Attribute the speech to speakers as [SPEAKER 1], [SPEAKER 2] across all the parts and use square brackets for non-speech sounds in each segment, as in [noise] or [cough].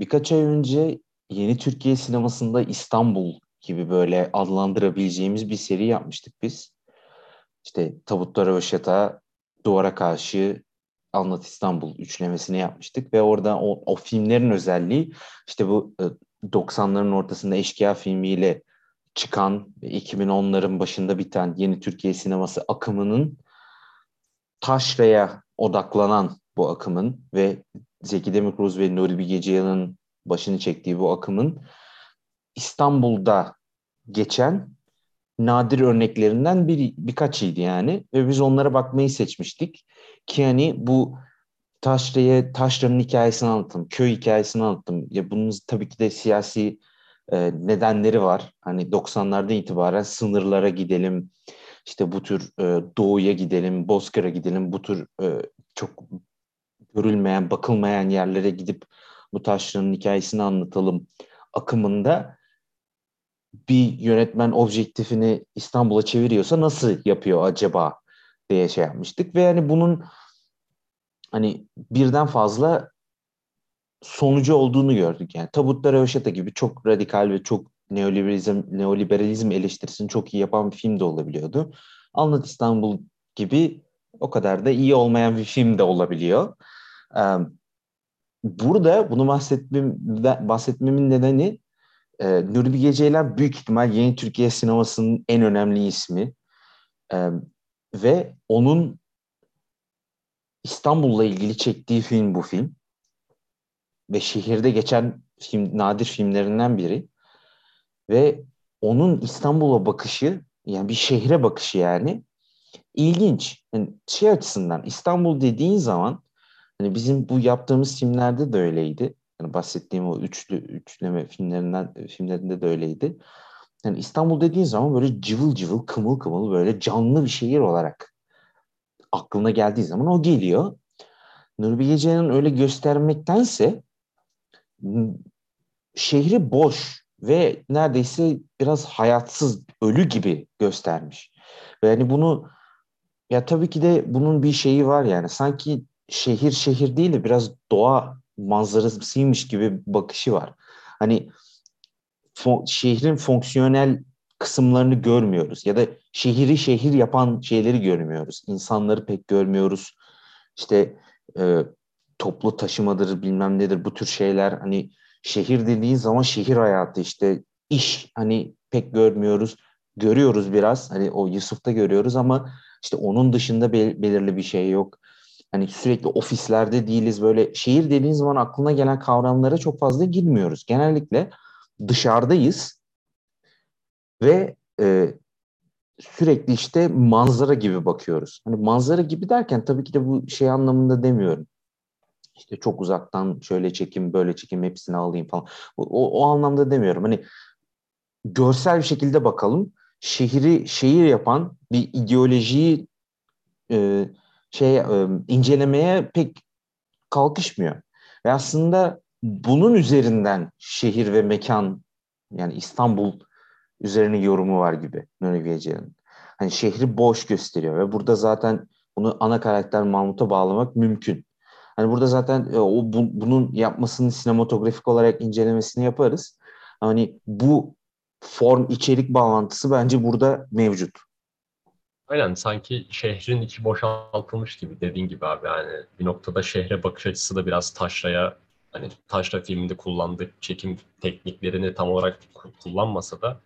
[SPEAKER 1] birkaç ay önce yeni Türkiye sinemasında İstanbul gibi böyle adlandırabileceğimiz bir seri yapmıştık biz. İşte Tabutlara Röşat'a, Duvara Karşı, Anlat İstanbul üçlemesini yapmıştık ve orada o, o filmlerin özelliği işte bu 90'ların e, ortasında Eşkıya filmiyle çıkan 2010'ların başında biten yeni Türkiye sineması akımının taşraya odaklanan bu akımın ve Zeki Demirkubuz ve Nuri Bilge Ceylan'ın başını çektiği bu akımın İstanbul'da geçen nadir örneklerinden bir birkaçıydı yani ve biz onlara bakmayı seçmiştik ki hani bu Taşra'ya Taşra'nın hikayesini anlattım, köy hikayesini anlattım. Ya bunun tabii ki de siyasi e, nedenleri var. Hani 90'lardan itibaren sınırlara gidelim, işte bu tür e, doğuya gidelim, Bozkır'a gidelim, bu tür e, çok görülmeyen, bakılmayan yerlere gidip bu taşların hikayesini anlatalım akımında bir yönetmen objektifini İstanbul'a çeviriyorsa nasıl yapıyor acaba diye şey yapmıştık ve yani bunun hani birden fazla sonucu olduğunu gördük. Yani Tabutta Röveşata gibi çok radikal ve çok neoliberalizm, neoliberalizm eleştirisini çok iyi yapan bir film de olabiliyordu. Anlat İstanbul gibi o kadar da iyi olmayan bir film de olabiliyor. Burada bunu bahsetmem, bahsetmemin nedeni e, Nuri Bilge Ceylan büyük ihtimal yeni Türkiye sinemasının en önemli ismi. E, ve onun İstanbul'la ilgili çektiği film bu film. Ve şehirde geçen film, nadir filmlerinden biri. Ve onun İstanbul'a bakışı, yani bir şehre bakışı yani ilginç. Yani şey açısından İstanbul dediğin zaman hani bizim bu yaptığımız filmlerde de öyleydi. Yani bahsettiğim o üçlü üçleme filmlerinden filmlerinde de öyleydi. Yani İstanbul dediğin zaman böyle cıvıl cıvıl, kımıl kımıl böyle canlı bir şehir olarak aklına geldiği zaman o geliyor. Nuri Bilge öyle göstermektense şehri boş ve neredeyse biraz hayatsız, ölü gibi göstermiş. Yani bunu ya tabii ki de bunun bir şeyi var yani. Sanki şehir şehir değil de biraz doğa manzarasıymış gibi bakışı var. Hani fon, şehrin fonksiyonel kısımlarını görmüyoruz ya da şehri şehir yapan şeyleri görmüyoruz. İnsanları pek görmüyoruz. İşte e, toplu taşımadır bilmem nedir bu tür şeyler hani şehir dediğin zaman şehir hayatı işte iş hani pek görmüyoruz. Görüyoruz biraz hani o Yusuf'ta görüyoruz ama işte onun dışında bel- belirli bir şey yok. Hani sürekli ofislerde değiliz böyle şehir dediğin zaman aklına gelen kavramlara çok fazla girmiyoruz. Genellikle dışarıdayız ve e, sürekli işte manzara gibi bakıyoruz. Hani manzara gibi derken tabii ki de bu şey anlamında demiyorum. İşte çok uzaktan şöyle çekim, böyle çekim hepsini alayım falan. O, o anlamda demiyorum. Hani görsel bir şekilde bakalım. Şehri şehir yapan bir ideolojiyi e, şey e, incelemeye pek kalkışmıyor. Ve aslında bunun üzerinden şehir ve mekan yani İstanbul üzerine yorumu var gibi Nuri. Hani şehri boş gösteriyor ve burada zaten bunu ana karakter Mahmut'a bağlamak mümkün. Hani burada zaten e, o bu, bunun yapmasını sinematografik olarak incelemesini yaparız. Hani bu form içerik bağlantısı bence burada mevcut.
[SPEAKER 2] Aynen sanki şehrin içi boşaltılmış gibi dediğin gibi abi yani bir noktada şehre bakış açısı da biraz taşraya hani taşra filminde kullandığı çekim tekniklerini tam olarak kullanmasa da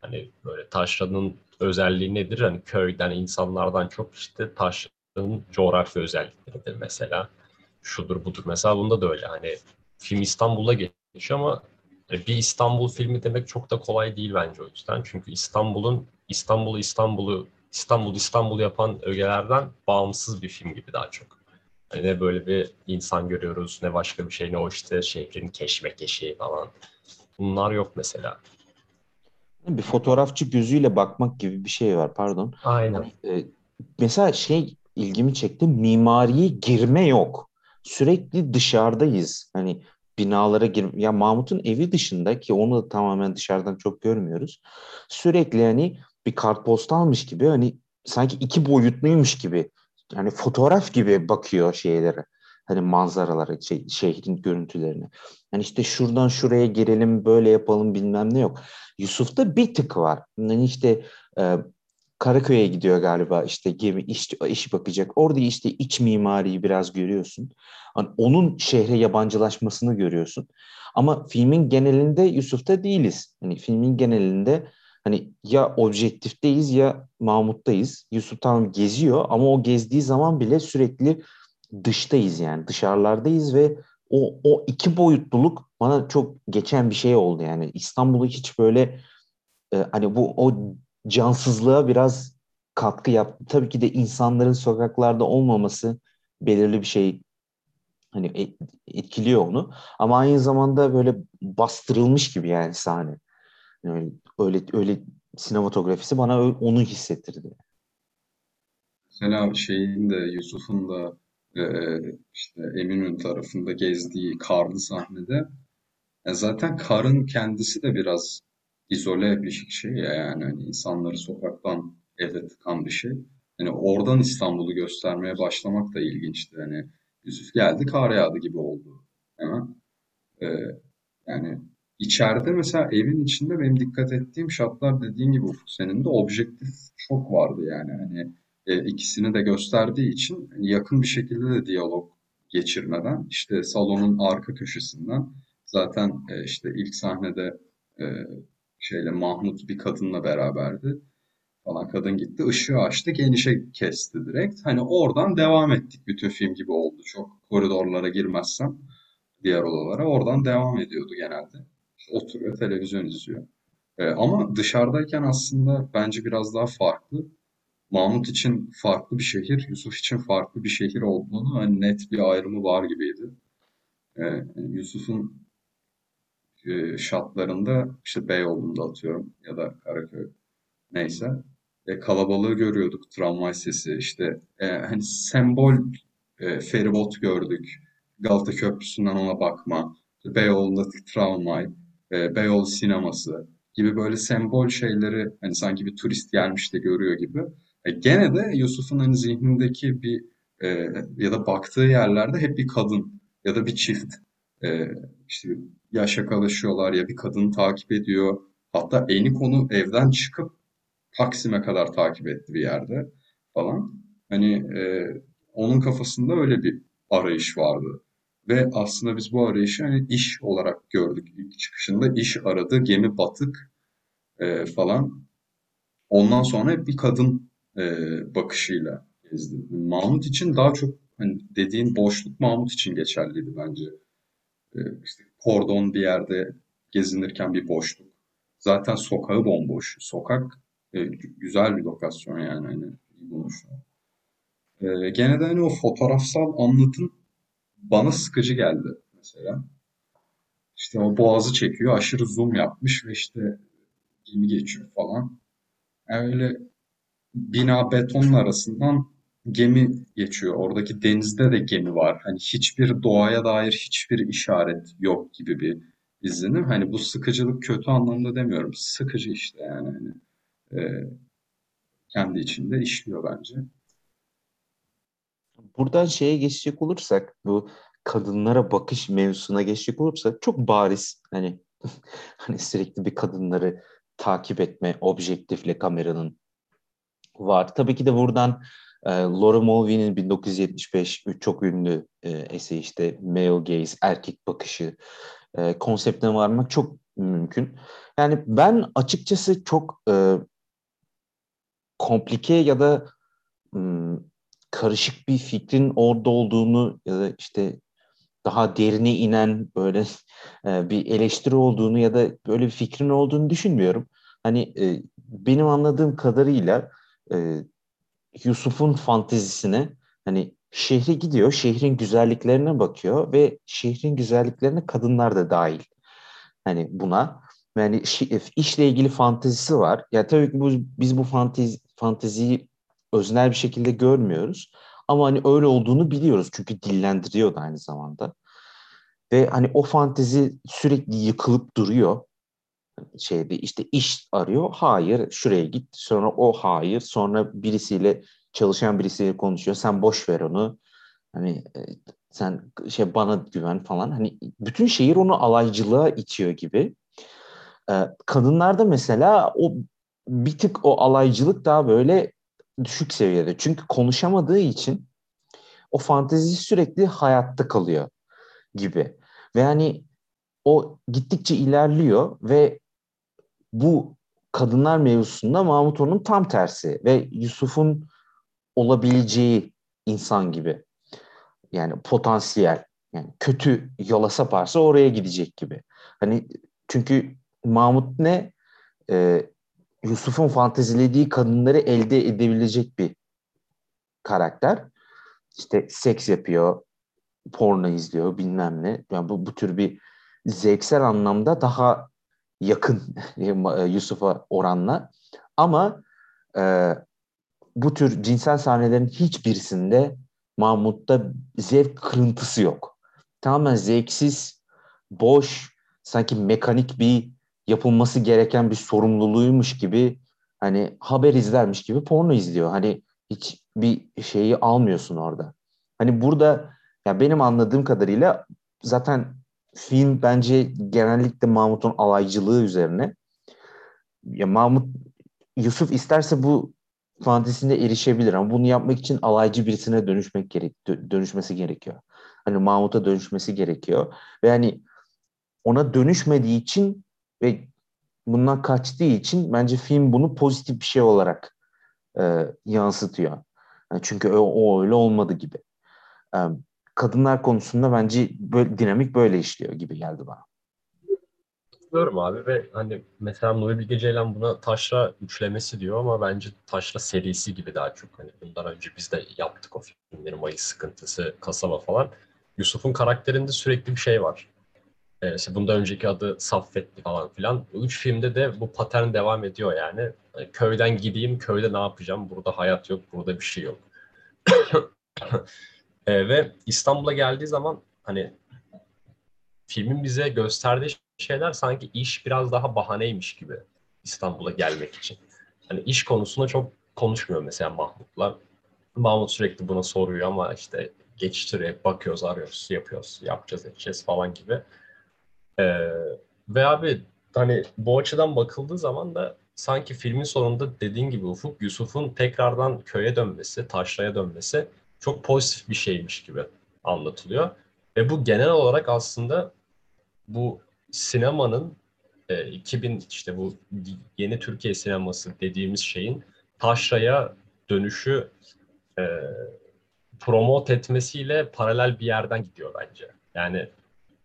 [SPEAKER 2] hani böyle taşranın özelliği nedir? Hani köyden insanlardan çok işte taşranın coğrafi özellikleridir mesela. Şudur budur mesela bunda da öyle hani film İstanbul'a geçiyor ama bir İstanbul filmi demek çok da kolay değil bence o yüzden. Çünkü İstanbul'un İstanbul'u İstanbul'u İstanbul İstanbul yapan ögelerden bağımsız bir film gibi daha çok. Hani ne böyle bir insan görüyoruz ne başka bir şey ne o işte şehrin keşmekeşi falan. Bunlar yok mesela.
[SPEAKER 1] Bir fotoğrafçı gözüyle bakmak gibi bir şey var pardon.
[SPEAKER 2] Aynen.
[SPEAKER 1] Ee, mesela şey ilgimi çekti mimariye girme yok. Sürekli dışarıdayız. Hani binalara gir ya Mahmut'un evi dışında ki onu da tamamen dışarıdan çok görmüyoruz. Sürekli hani bir kartpostalmış gibi hani sanki iki boyutluymuş gibi yani fotoğraf gibi bakıyor şeylere. hani manzaraları, şey, şehrin görüntülerini. Hani işte şuradan şuraya girelim, böyle yapalım bilmem ne yok. Yusuf'ta bir tık var. Hani işte e, Karaköy'e gidiyor galiba işte gemi iş, iş bakacak. Orada işte iç mimariyi biraz görüyorsun. Hani onun şehre yabancılaşmasını görüyorsun. Ama filmin genelinde Yusuf'ta değiliz. Hani filmin genelinde hani ya objektifteyiz ya Mahmut'tayız. Yusuf tamam geziyor ama o gezdiği zaman bile sürekli dıştayız yani dışarılardayız ve o, o iki boyutluluk bana çok geçen bir şey oldu yani İstanbul'u hiç böyle e, hani bu o cansızlığa biraz katkı yaptı. Tabii ki de insanların sokaklarda olmaması belirli bir şey hani e, etkiliyor onu ama aynı zamanda böyle bastırılmış gibi yani sahne. Yani öyle öyle sinematografisi bana onu hissettirdi.
[SPEAKER 3] Mesela şeyin de Yusuf'un da e, işte Eminönü tarafında gezdiği karlı sahnede e, zaten karın kendisi de biraz izole bir şey ya yani hani insanları sokaktan eve tıkan bir şey. Hani oradan İstanbul'u göstermeye başlamak da ilginçti. Hani Yusuf geldi kar yağdı gibi oldu hemen. Ee, yani içeride mesela evin içinde benim dikkat ettiğim şartlar dediğin gibi Ufuk senin de objektif çok vardı yani. Hani e, ikisini de gösterdiği için yakın bir şekilde de diyalog geçirmeden işte salonun arka köşesinden zaten e, işte ilk sahnede e, şeyle Mahmut bir kadınla beraberdi falan kadın gitti ışığı açtı genişe kesti direkt. Hani oradan devam ettik bütün film gibi oldu. Çok koridorlara girmezsem diğer odalara oradan devam ediyordu genelde oturuyor televizyon izliyor. Ee, ama dışarıdayken aslında bence biraz daha farklı. Mahmut için farklı bir şehir, Yusuf için farklı bir şehir olduğunu hani net bir ayrımı var gibiydi. Ee, Yusuf'un e, şartlarında işte Beyoğlu'nda atıyorum ya da Karaköy neyse. E, kalabalığı görüyorduk tramvay sesi işte e, hani sembol e, feribot gördük. Galata Köprüsü'nden ona bakma Beyoğlu'ndaki tramvay e, Beyoğlu sineması gibi böyle sembol şeyleri hani sanki bir turist gelmiş de görüyor gibi e, gene de Yusuf'un hani zihnindeki bir e, ya da baktığı yerlerde hep bir kadın ya da bir çift e, işte ya şakalaşıyorlar ya bir kadını takip ediyor. Hatta Eniko'nu evden çıkıp Taksim'e kadar takip etti bir yerde falan. Hani e, onun kafasında öyle bir arayış vardı. Ve aslında biz bu arayışı hani iş olarak gördük. İlk çıkışında iş aradı, gemi batık e, falan. Ondan sonra bir kadın e, bakışıyla gezdi. Mahmut için daha çok hani dediğin boşluk Mahmut için geçerliydi bence. E, işte kordon bir yerde gezinirken bir boşluk. Zaten sokağı bomboş. Sokak e, güzel bir lokasyon yani hani bulmuş. E, gene de hani o fotoğrafsal anlatım bana sıkıcı geldi mesela. İşte o boğazı çekiyor, aşırı zoom yapmış ve işte gemi geçiyor falan. Yani öyle bina betonun arasından gemi geçiyor. Oradaki denizde de gemi var. Hani hiçbir doğaya dair hiçbir işaret yok gibi bir izlenim. Hani bu sıkıcılık kötü anlamda demiyorum. Sıkıcı işte yani. Hani, e, kendi içinde işliyor bence.
[SPEAKER 1] Buradan şeye geçecek olursak bu kadınlara bakış mevzusuna geçecek olursak çok bariz hani [laughs] hani sürekli bir kadınları takip etme objektifle kameranın var. Tabii ki de buradan e, Laura Mulvey'nin 1975 çok ünlü e, eseyi işte male gaze, erkek bakışı e, konseptine varmak çok mümkün. Yani ben açıkçası çok e, komplike ya da m, karışık bir fikrin orada olduğunu ya da işte daha derine inen böyle e, bir eleştiri olduğunu ya da böyle bir fikrin olduğunu düşünmüyorum. Hani e, benim anladığım kadarıyla e, Yusuf'un fantezisine hani şehre gidiyor, şehrin güzelliklerine bakıyor ve şehrin güzelliklerine kadınlar da dahil. Hani buna yani işle ilgili fantezisi var. Ya tabii ki bu, biz bu fantezi, fanteziyi öznel bir şekilde görmüyoruz. Ama hani öyle olduğunu biliyoruz çünkü dillendiriyor da aynı zamanda. Ve hani o fantezi sürekli yıkılıp duruyor şeyde işte iş arıyor. Hayır şuraya git. Sonra o hayır. Sonra birisiyle çalışan birisiyle konuşuyor. Sen boş ver onu. Hani e, Sen şey bana güven falan. Hani bütün şehir onu alaycılığa itiyor gibi. Ee, kadınlarda mesela o bir tık o alaycılık daha böyle düşük seviyede. Çünkü konuşamadığı için o fantezi sürekli hayatta kalıyor gibi. Ve hani o gittikçe ilerliyor ve bu kadınlar mevzusunda Mahmut onun tam tersi ve Yusuf'un olabileceği insan gibi. Yani potansiyel. Yani kötü yola saparsa oraya gidecek gibi. Hani çünkü Mahmut ne? Ee, Yusuf'un fantezilediği kadınları elde edebilecek bir karakter. İşte seks yapıyor, porno izliyor bilmem ne. Yani bu, bu tür bir zevksel anlamda daha yakın [laughs] Yusuf'a oranla. Ama e, bu tür cinsel sahnelerin hiçbirisinde Mahmut'ta zevk kırıntısı yok. Tamamen zevksiz, boş, sanki mekanik bir yapılması gereken bir sorumluluğuymuş gibi hani haber izlermiş gibi porno izliyor. Hani hiç bir şeyi almıyorsun orada. Hani burada ya benim anladığım kadarıyla zaten film bence genellikle Mahmut'un alaycılığı üzerine. Ya Mahmut Yusuf isterse bu fantezisinde erişebilir ama bunu yapmak için alaycı birisine dönüşmek gerek dönüşmesi gerekiyor. Hani Mahmut'a dönüşmesi gerekiyor ve hani ona dönüşmediği için ve bundan kaçtığı için bence film bunu pozitif bir şey olarak e, yansıtıyor. Yani çünkü o, o öyle olmadı gibi. E, kadınlar konusunda bence böyle dinamik böyle işliyor gibi geldi bana.
[SPEAKER 2] Katılıyorum abi ve hani mesela Nuri Bilge Ceylan buna taşra üçlemesi diyor ama bence taşra serisi gibi daha çok. Hani bundan önce biz de yaptık o filmleri Mayıs Sıkıntısı, Kasaba falan. Yusuf'un karakterinde sürekli bir şey var. Ee, işte bundan önceki adı Saffetli falan filan. Üç filmde de bu patern devam ediyor yani. yani. Köyden gideyim, köyde ne yapacağım? Burada hayat yok, burada bir şey yok. [coughs] ee, ve İstanbul'a geldiği zaman hani filmin bize gösterdiği şeyler sanki iş biraz daha bahaneymiş gibi İstanbul'a gelmek için. Hani iş konusunda çok konuşmuyor mesela Mahmut'la. Mahmut sürekli buna soruyor ama işte geçiştiriyor, bakıyoruz, arıyoruz, yapıyoruz, yapacağız, edeceğiz falan gibi. Ee, ve abi hani bu açıdan bakıldığı zaman da sanki filmin sonunda dediğin gibi Ufuk, Yusuf'un tekrardan köye dönmesi, taşraya dönmesi çok pozitif bir şeymiş gibi anlatılıyor. Ve bu genel olarak aslında bu sinemanın e, 2000 işte bu yeni Türkiye sineması dediğimiz şeyin taşraya dönüşü e, promote etmesiyle paralel bir yerden gidiyor bence. Yani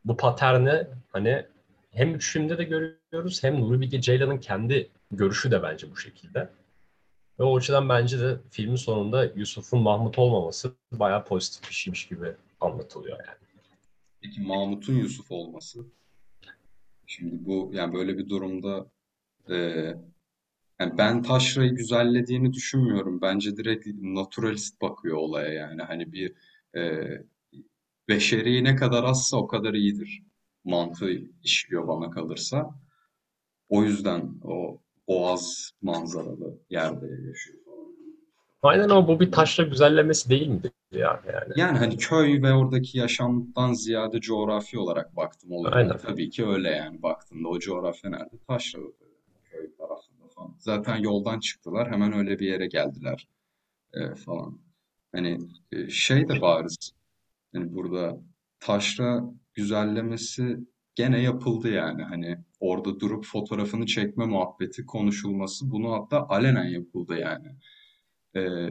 [SPEAKER 2] bu paterni hani hem üç filmde de görüyoruz hem Nuri Bilge Ceylan'ın kendi görüşü de bence bu şekilde. Ve o açıdan bence de filmin sonunda Yusuf'un Mahmut olmaması bayağı pozitif bir şeymiş gibi anlatılıyor yani.
[SPEAKER 3] Peki Mahmut'un Yusuf olması? Şimdi bu yani böyle bir durumda e, yani ben taşrayı güzellediğini düşünmüyorum. Bence direkt naturalist bakıyor olaya yani. Hani bir e, beşeri ne kadar azsa o kadar iyidir mantığı işliyor bana kalırsa. O yüzden o boğaz manzaralı yerde yaşıyor.
[SPEAKER 2] Aynen ama bu bir taşla güzellemesi değil midir ya yani?
[SPEAKER 3] Yani hani köy ve oradaki yaşamdan ziyade coğrafi olarak baktım olaya.
[SPEAKER 2] Aynen.
[SPEAKER 3] Tabii ki öyle yani baktığında o coğrafya nerede? Taşralı köy tarafında falan. Zaten yoldan çıktılar hemen öyle bir yere geldiler e, falan. Hani e, şey de bariz. Yani burada taşra güzellemesi gene yapıldı yani. Hani orada durup fotoğrafını çekme muhabbeti konuşulması bunu hatta alenen yapıldı yani. Ee,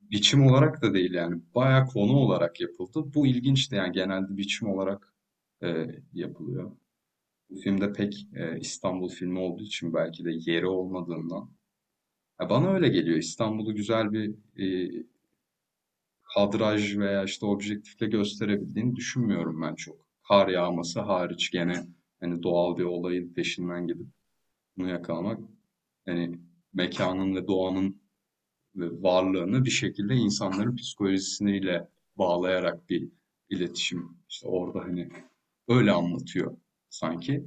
[SPEAKER 3] biçim olarak da değil yani. Bayağı konu olarak yapıldı. Bu ilginçti yani genelde biçim olarak e, yapılıyor. Bu filmde pek e, İstanbul filmi olduğu için belki de yeri olmadığından. Ya bana öyle geliyor. İstanbul'u güzel bir e, kadraj veya işte objektifle gösterebildiğini düşünmüyorum ben çok. Kar yağması hariç gene hani doğal bir olayın peşinden gidip bunu yakalamak hani mekanın ve doğanın ve varlığını bir şekilde insanların psikolojisiyle bağlayarak bir iletişim işte orada hani öyle anlatıyor sanki.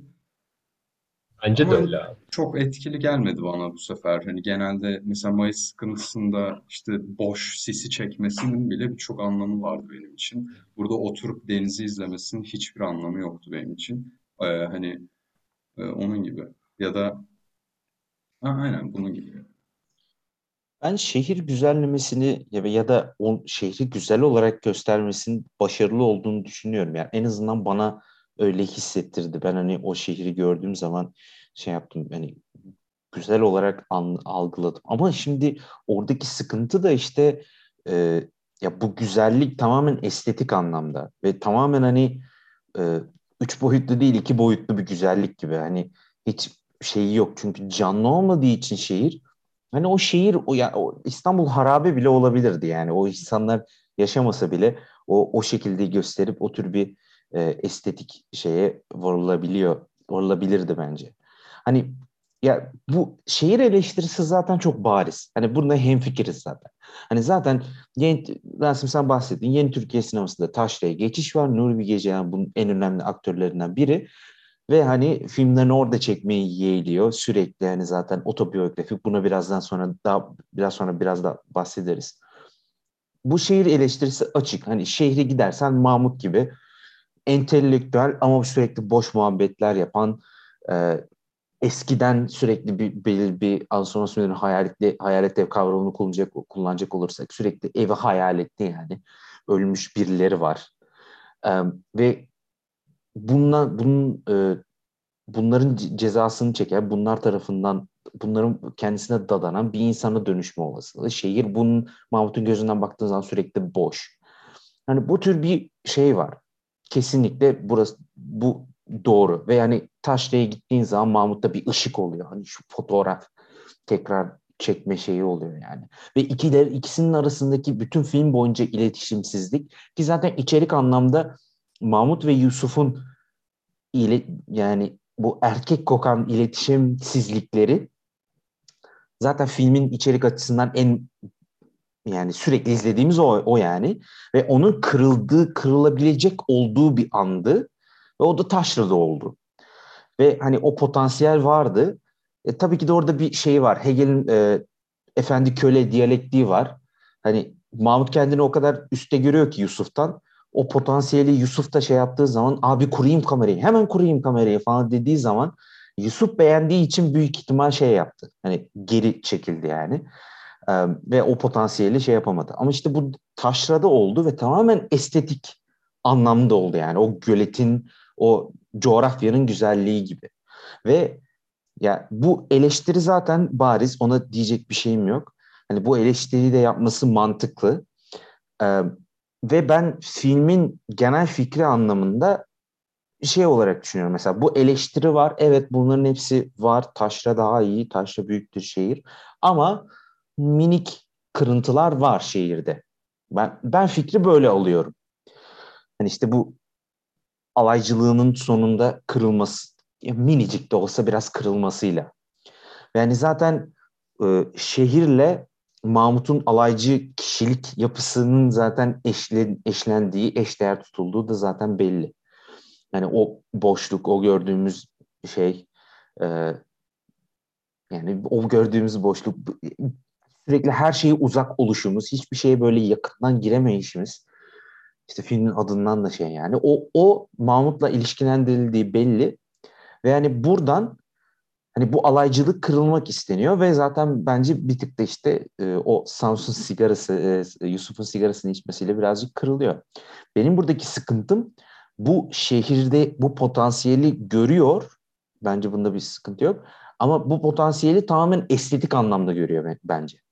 [SPEAKER 2] Bence
[SPEAKER 3] Ama
[SPEAKER 2] de öyle abi.
[SPEAKER 3] çok etkili gelmedi bana bu sefer. Hani genelde mesela Mayıs sıkıntısında işte boş sisi çekmesinin bile birçok anlamı vardı benim için. Burada oturup denizi izlemesinin hiçbir anlamı yoktu benim için. Ee, hani e, onun gibi. Ya da ha, aynen bunun gibi.
[SPEAKER 1] Ben şehir güzellemesini ya ya da o şehri güzel olarak göstermesinin başarılı olduğunu düşünüyorum. Yani en azından bana öyle hissettirdi. Ben hani o şehri gördüğüm zaman şey yaptım hani güzel olarak an, algıladım. Ama şimdi oradaki sıkıntı da işte e, ya bu güzellik tamamen estetik anlamda ve tamamen hani e, üç boyutlu değil iki boyutlu bir güzellik gibi. Hani hiç şeyi yok çünkü canlı olmadığı için şehir Hani o şehir, o, ya, o İstanbul harabe bile olabilirdi yani. O insanlar yaşamasa bile o o şekilde gösterip o tür bir e, estetik şeye varılabiliyor, varılabilirdi bence. Hani ya bu şehir eleştirisi zaten çok bariz. Hani bunda hemfikiriz zaten. Hani zaten yeni, Rasim sen bahsettin. Yeni Türkiye sinemasında Taşra'ya geçiş var. Nuri Bilge Ceylan bunun en önemli aktörlerinden biri. Ve hani filmlerini orada çekmeyi yeğliyor. Sürekli hani zaten otobiyografik. Buna birazdan sonra daha biraz sonra biraz da bahsederiz. Bu şehir eleştirisi açık. Hani şehre gidersen Mahmut gibi entelektüel ama sürekli boş muhabbetler yapan e, eskiden sürekli bir belirli bir Anson Sünner'in hayaletli hayalet ev kavramını kullanacak kullanacak olursak sürekli evi hayal etti yani ölmüş birileri var. E, ve bunlar bunun e, bunların cezasını çeker, bunlar tarafından bunların kendisine dadanan bir insana dönüşme olasılığı. Şehir bunun Mahmut'un gözünden baktığın zaman sürekli boş. Hani bu tür bir şey var. Kesinlikle burası bu doğru. Ve yani Taşra'ya gittiğin zaman Mahmut'ta bir ışık oluyor. Hani şu fotoğraf tekrar çekme şeyi oluyor yani. Ve ikiler ikisinin arasındaki bütün film boyunca iletişimsizlik ki zaten içerik anlamda Mahmut ve Yusuf'un ile yani bu erkek kokan iletişimsizlikleri zaten filmin içerik açısından en yani sürekli izlediğimiz o, o yani ve onun kırıldığı, kırılabilecek olduğu bir andı ve o da taşrada oldu. Ve hani o potansiyel vardı. E, tabii ki de orada bir şey var. Hegel'in e, efendi köle diyalektiği var. Hani Mahmut kendini o kadar üstte görüyor ki Yusuf'tan o potansiyeli Yusuf da şey yaptığı zaman abi kurayım kamerayı hemen kurayım kamerayı falan dediği zaman Yusuf beğendiği için büyük ihtimal şey yaptı. Hani geri çekildi yani. Ee, ve o potansiyeli şey yapamadı. Ama işte bu taşrada oldu ve tamamen estetik anlamda oldu yani. O göletin, o coğrafyanın güzelliği gibi. Ve ya bu eleştiri zaten bariz. Ona diyecek bir şeyim yok. Hani bu eleştiriyi de yapması mantıklı. Ee, ve ben filmin genel fikri anlamında şey olarak düşünüyorum. Mesela bu eleştiri var. Evet bunların hepsi var. Taşra daha iyi. Taşra büyüktür şehir. Ama minik kırıntılar var şehirde. Ben, ben fikri böyle alıyorum. Hani işte bu alaycılığının sonunda kırılması, minicik de olsa biraz kırılmasıyla. Yani zaten e, şehirle Mahmut'un alaycı kişilik yapısının zaten eşlen, eşlendiği, eşdeğer tutulduğu da zaten belli. Yani o boşluk, o gördüğümüz şey, e, yani o gördüğümüz boşluk, sürekli her şeye uzak oluşumuz, hiçbir şeye böyle yakından giremeyişimiz, işte filmin adından da şey yani, o, o Mahmut'la ilişkilendirildiği belli. Ve yani buradan hani bu alaycılık kırılmak isteniyor ve zaten bence bir tık da işte e, o Samsun sigarası, e, Yusuf'un sigarasını içmesiyle birazcık kırılıyor. Benim buradaki sıkıntım bu şehirde bu potansiyeli görüyor. Bence bunda bir sıkıntı yok. Ama bu potansiyeli tamamen estetik anlamda görüyor bence.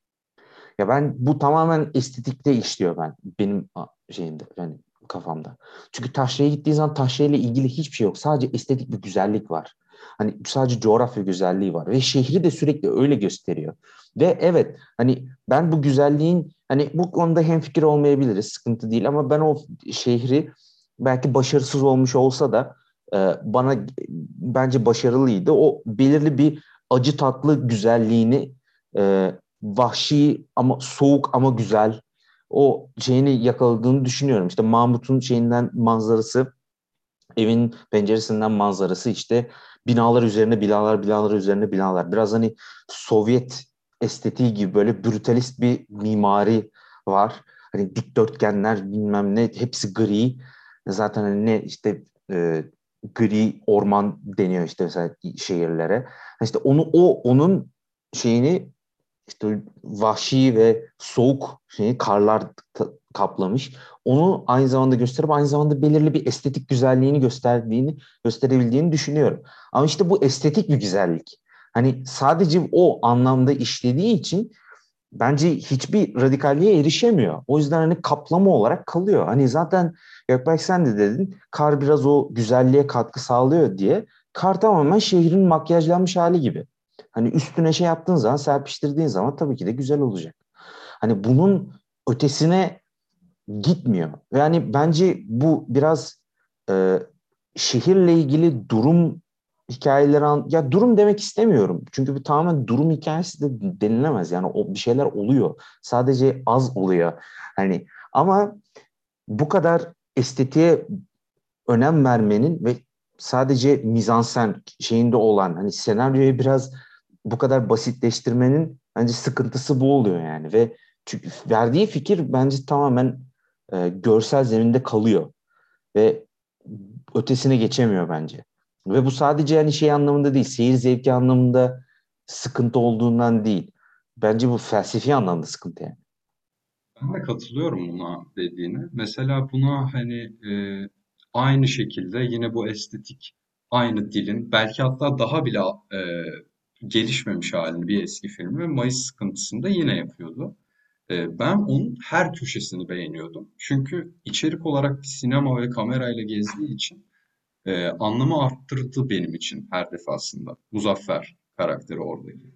[SPEAKER 1] Ya ben bu tamamen estetikte işliyor ben benim şeyimde yani kafamda. Çünkü taşraya gittiği zaman taşrayla ilgili hiçbir şey yok. Sadece estetik bir güzellik var. Hani sadece coğrafya güzelliği var ve şehri de sürekli öyle gösteriyor. Ve evet hani ben bu güzelliğin hani bu konuda hemfikir olmayabiliriz sıkıntı değil ama ben o şehri belki başarısız olmuş olsa da e, bana bence başarılıydı. O belirli bir acı tatlı güzelliğini e, vahşi ama soğuk ama güzel o şeyini yakaladığını düşünüyorum. İşte Mahmut'un şeyinden manzarası evin penceresinden manzarası işte binalar üzerine binalar, binalar üzerine binalar. Biraz hani Sovyet estetiği gibi böyle brutalist bir mimari var. Hani dikdörtgenler bilmem ne hepsi gri. Zaten hani ne işte e, gri orman deniyor işte mesela şehirlere. İşte onu o onun şeyini işte vahşi ve soğuk şeyi karlar kaplamış. Onu aynı zamanda gösterip aynı zamanda belirli bir estetik güzelliğini gösterdiğini gösterebildiğini düşünüyorum. Ama işte bu estetik bir güzellik. Hani sadece o anlamda işlediği için bence hiçbir radikalliğe erişemiyor. O yüzden hani kaplama olarak kalıyor. Hani zaten Gökberk sen de dedin kar biraz o güzelliğe katkı sağlıyor diye. Kar tamamen şehrin makyajlanmış hali gibi. Hani üstüne şey yaptığın zaman, serpiştirdiğin zaman tabii ki de güzel olacak. Hani bunun ötesine gitmiyor. Yani bence bu biraz e, şehirle ilgili durum hikayeleri an ya durum demek istemiyorum. Çünkü bu tamamen durum hikayesi de denilemez. Yani o bir şeyler oluyor. Sadece az oluyor. Hani ama bu kadar estetiğe önem vermenin ve sadece mizansen şeyinde olan hani senaryoyu biraz bu kadar basitleştirmenin bence sıkıntısı bu oluyor yani ve çünkü verdiği fikir bence tamamen e, görsel zeminde kalıyor ve ötesine geçemiyor bence. Ve bu sadece yani şey anlamında değil, seyir zevki anlamında sıkıntı olduğundan değil. Bence bu felsefi anlamda sıkıntı yani.
[SPEAKER 3] Ben de katılıyorum buna dediğine. Mesela buna hani e, aynı şekilde yine bu estetik aynı dilin belki hatta daha bile e, gelişmemiş halini bir eski filmi Mayıs Sıkıntısı'nda yine yapıyordu. E, ben onun her köşesini beğeniyordum. Çünkü içerik olarak bir sinema ve kamerayla gezdiği için e, anlamı arttırdı benim için her defasında. Muzaffer karakteri oradaki.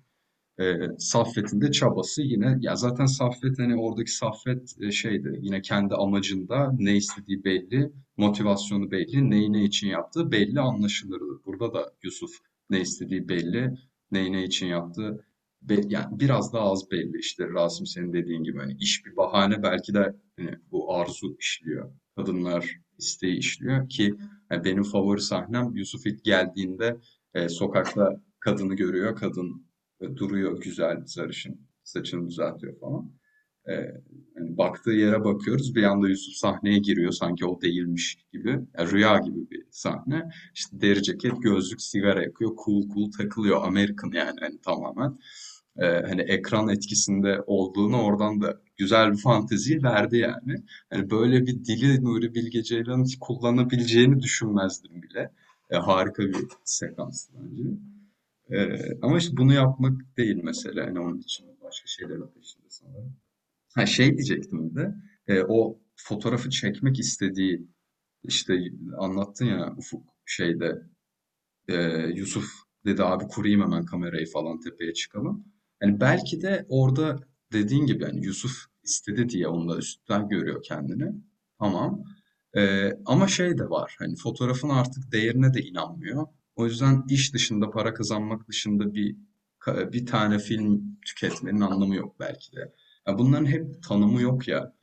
[SPEAKER 3] E, Saffet'in de çabası yine ya zaten Saffet hani oradaki Saffet e, şeydi yine kendi amacında ne istediği belli, motivasyonu belli, neyi ne için yaptığı belli anlaşılırdı. Burada da Yusuf ne istediği belli, neyi ne için yaptığı be, yani biraz daha az belli işte Rasim senin dediğin gibi hani iş bir bahane belki de hani bu arzu işliyor. Kadınlar isteği işliyor ki yani benim favori sahnem Yusuf ilk geldiğinde e, sokakta kadını görüyor. Kadın e, duruyor güzel sarışın. Saçını düzeltiyor falan. Yani baktığı yere bakıyoruz. Bir anda Yusuf sahneye giriyor. Sanki o değilmiş gibi. Yani rüya gibi bir sahne. İşte deri ceket, gözlük, sigara yakıyor. Cool cool takılıyor. American yani hani tamamen. E, hani ekran etkisinde olduğunu oradan da güzel bir fantezi verdi yani. Hani böyle bir dili Nuri Bilge Ceylan'ın hiç kullanabileceğini düşünmezdim bile. E, harika bir sekans bence. E, ama işte bunu yapmak değil mesela. Hani onun için başka şeylerin peşinde sanırım. Ha şey diyecektim de e, o fotoğrafı çekmek istediği işte anlattın ya Ufuk şeyde e, Yusuf dedi abi kurayım hemen kamerayı falan tepeye çıkalım. Yani belki de orada dediğin gibi yani Yusuf istedi diye onda üstten görüyor kendini. Tamam. Ee, ama şey de var. Hani fotoğrafın artık değerine de inanmıyor. O yüzden iş dışında para kazanmak dışında bir bir tane film tüketmenin anlamı yok belki de. Yani bunların hep tanımı yok ya.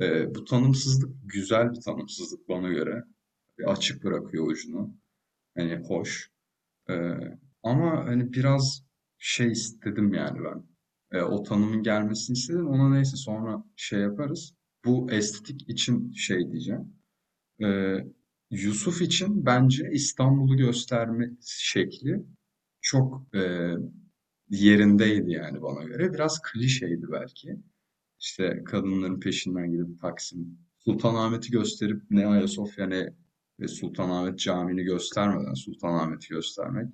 [SPEAKER 3] Ee, bu tanımsızlık güzel bir tanımsızlık bana göre. Bir açık bırakıyor ucunu. Hani hoş. Ee, ama hani biraz şey istedim yani ben. E, o tanımın gelmesini istedim. Ona neyse sonra şey yaparız. Bu estetik için şey diyeceğim. E, Yusuf için bence İstanbul'u gösterme şekli çok e, yerindeydi yani bana göre. Biraz klişeydi belki. İşte kadınların peşinden gidip Taksim, Sultanahmet'i gösterip ne Ayasofya ne Sultanahmet Camii'ni göstermeden Sultanahmet'i göstermek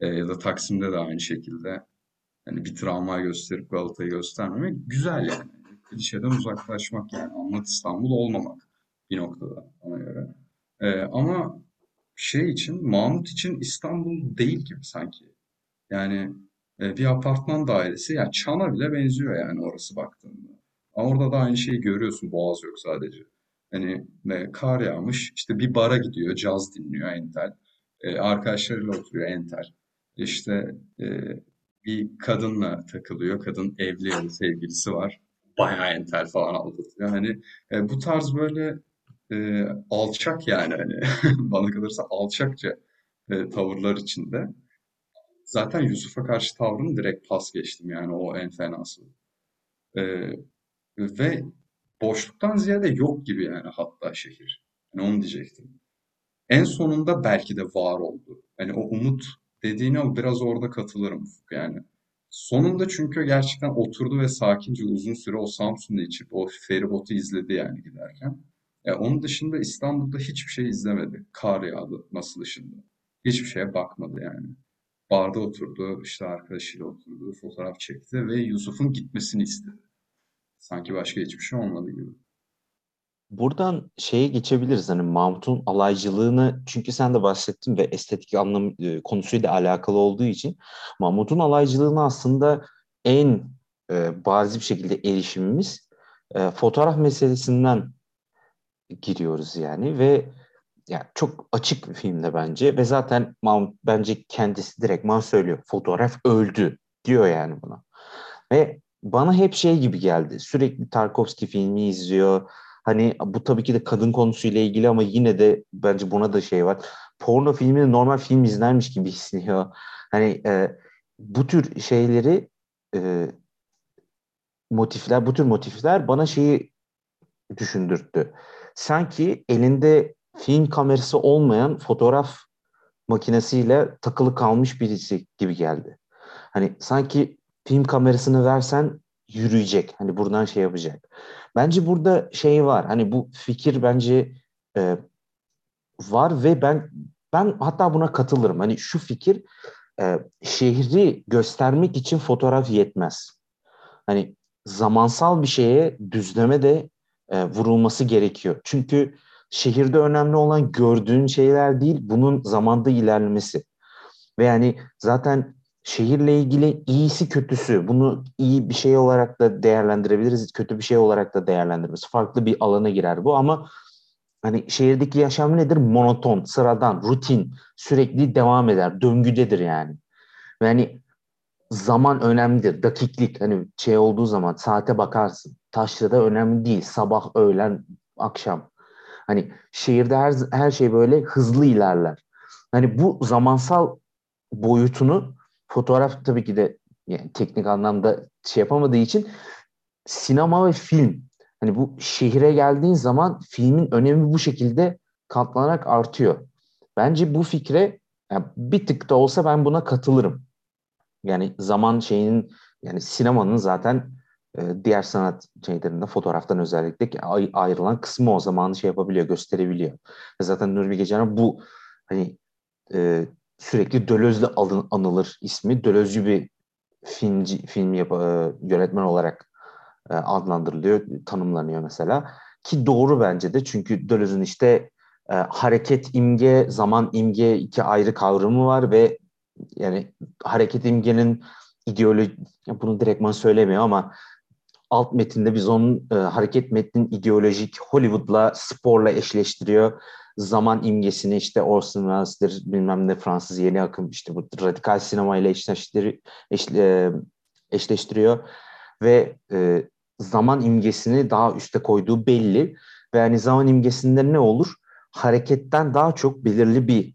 [SPEAKER 3] e, ya da Taksim'de de aynı şekilde hani bir travma gösterip Galata'yı göstermemek güzel yani. Klişeden uzaklaşmak yani anlat İstanbul olmamak bir noktada ona göre. E, ama şey için Mahmut için İstanbul değil gibi sanki. Yani bir apartman dairesi yani Çan'a bile benziyor yani orası baktığında. Orada da aynı şeyi görüyorsun. Boğaz yok sadece. Hani e, kar yağmış işte bir bara gidiyor caz dinliyor entel. E, arkadaşlarıyla oturuyor entel işte e, bir kadınla takılıyor. Kadın evli ya da sevgilisi var. Bayağı entel falan aldatıyor. Hani e, bu tarz böyle e, alçak yani hani [laughs] bana kalırsa alçakça e, tavırlar içinde. Zaten Yusuf'a karşı tavrını direkt pas geçtim yani o en fenası. E, ve boşluktan ziyade yok gibi yani hatta şehir. Yani onu diyecektim. En sonunda belki de var oldu. Hani o umut dediğine biraz orada katılırım yani. Sonunda çünkü gerçekten oturdu ve sakince uzun süre o Samsun'da içip o feribotu izledi yani giderken. E, onun dışında İstanbul'da hiçbir şey izlemedi. Kar yağdı nasıl dışında. Hiçbir şeye bakmadı yani. Barda oturdu, işte arkadaşıyla oturdu, fotoğraf çekti ve Yusuf'un gitmesini istedi. Sanki başka hiçbir şey olmadı gibi.
[SPEAKER 1] Buradan şeye geçebiliriz hani Mahmut'un alaycılığını çünkü sen de bahsettin ve estetik anlam e, konusuyla alakalı olduğu için Mahmut'un alaycılığını aslında en e, bariz bir şekilde erişimimiz e, fotoğraf meselesinden giriyoruz yani ve yani çok açık bir filmde bence ve zaten Mahmut bence kendisi direktman söylüyor fotoğraf öldü diyor yani buna ve bana hep şey gibi geldi sürekli Tarkovski filmi izliyor Hani bu tabii ki de kadın konusuyla ilgili ama yine de bence buna da şey var. Porno filmini normal film izlermiş gibi hissediyor. Hani e, bu tür şeyleri e, motifler, bu tür motifler bana şeyi düşündürttü. Sanki elinde film kamerası olmayan fotoğraf makinesiyle takılı kalmış birisi gibi geldi. Hani sanki film kamerasını versen yürüyecek. Hani buradan şey yapacak. Bence burada şey var. Hani bu fikir bence e, var ve ben ben hatta buna katılırım. Hani şu fikir e, şehri göstermek için fotoğraf yetmez. Hani zamansal bir şeye düzleme de e, vurulması gerekiyor. Çünkü şehirde önemli olan gördüğün şeyler değil, bunun zamanda ilerlemesi. Ve yani zaten şehirle ilgili iyisi kötüsü bunu iyi bir şey olarak da değerlendirebiliriz, kötü bir şey olarak da değerlendirebiliriz. Farklı bir alana girer bu ama hani şehirdeki yaşam nedir? Monoton, sıradan, rutin, sürekli devam eder, döngüdedir yani. Ve hani zaman önemlidir, dakiklik hani şey olduğu zaman saate bakarsın. Taşra'da önemli değil, sabah, öğlen, akşam. Hani şehirde her, her şey böyle hızlı ilerler. Hani bu zamansal boyutunu fotoğraf tabii ki de yani teknik anlamda şey yapamadığı için sinema ve film hani bu şehire geldiğin zaman filmin önemi bu şekilde katlanarak artıyor. Bence bu fikre yani bir tık da olsa ben buna katılırım. Yani zaman şeyinin yani sinemanın zaten diğer sanat şeylerinde fotoğraftan özellikle ayrılan kısmı o zamanı şey yapabiliyor, gösterebiliyor. Zaten Nuri Bilge Ceylan bu hani e, sürekli Döloz'la anılır ismi. Dölozcu bir filmci, film yap, e, yönetmen olarak e, adlandırılıyor, tanımlanıyor mesela. Ki doğru bence de çünkü Döloz'un işte e, hareket imge, zaman imge iki ayrı kavramı var ve yani hareket imgenin ideoloji, bunu direktman söylemiyor ama alt metinde biz onun e, hareket metnin ideolojik Hollywood'la sporla eşleştiriyor. Zaman imgesini işte Orson Welles'tir bilmem ne Fransız yeni akım işte bu radikal sinema ile eşleştiri, eş, e, eşleştiriyor. Ve e, zaman imgesini daha üste koyduğu belli. Ve yani zaman imgesinde ne olur? Hareketten daha çok belirli bir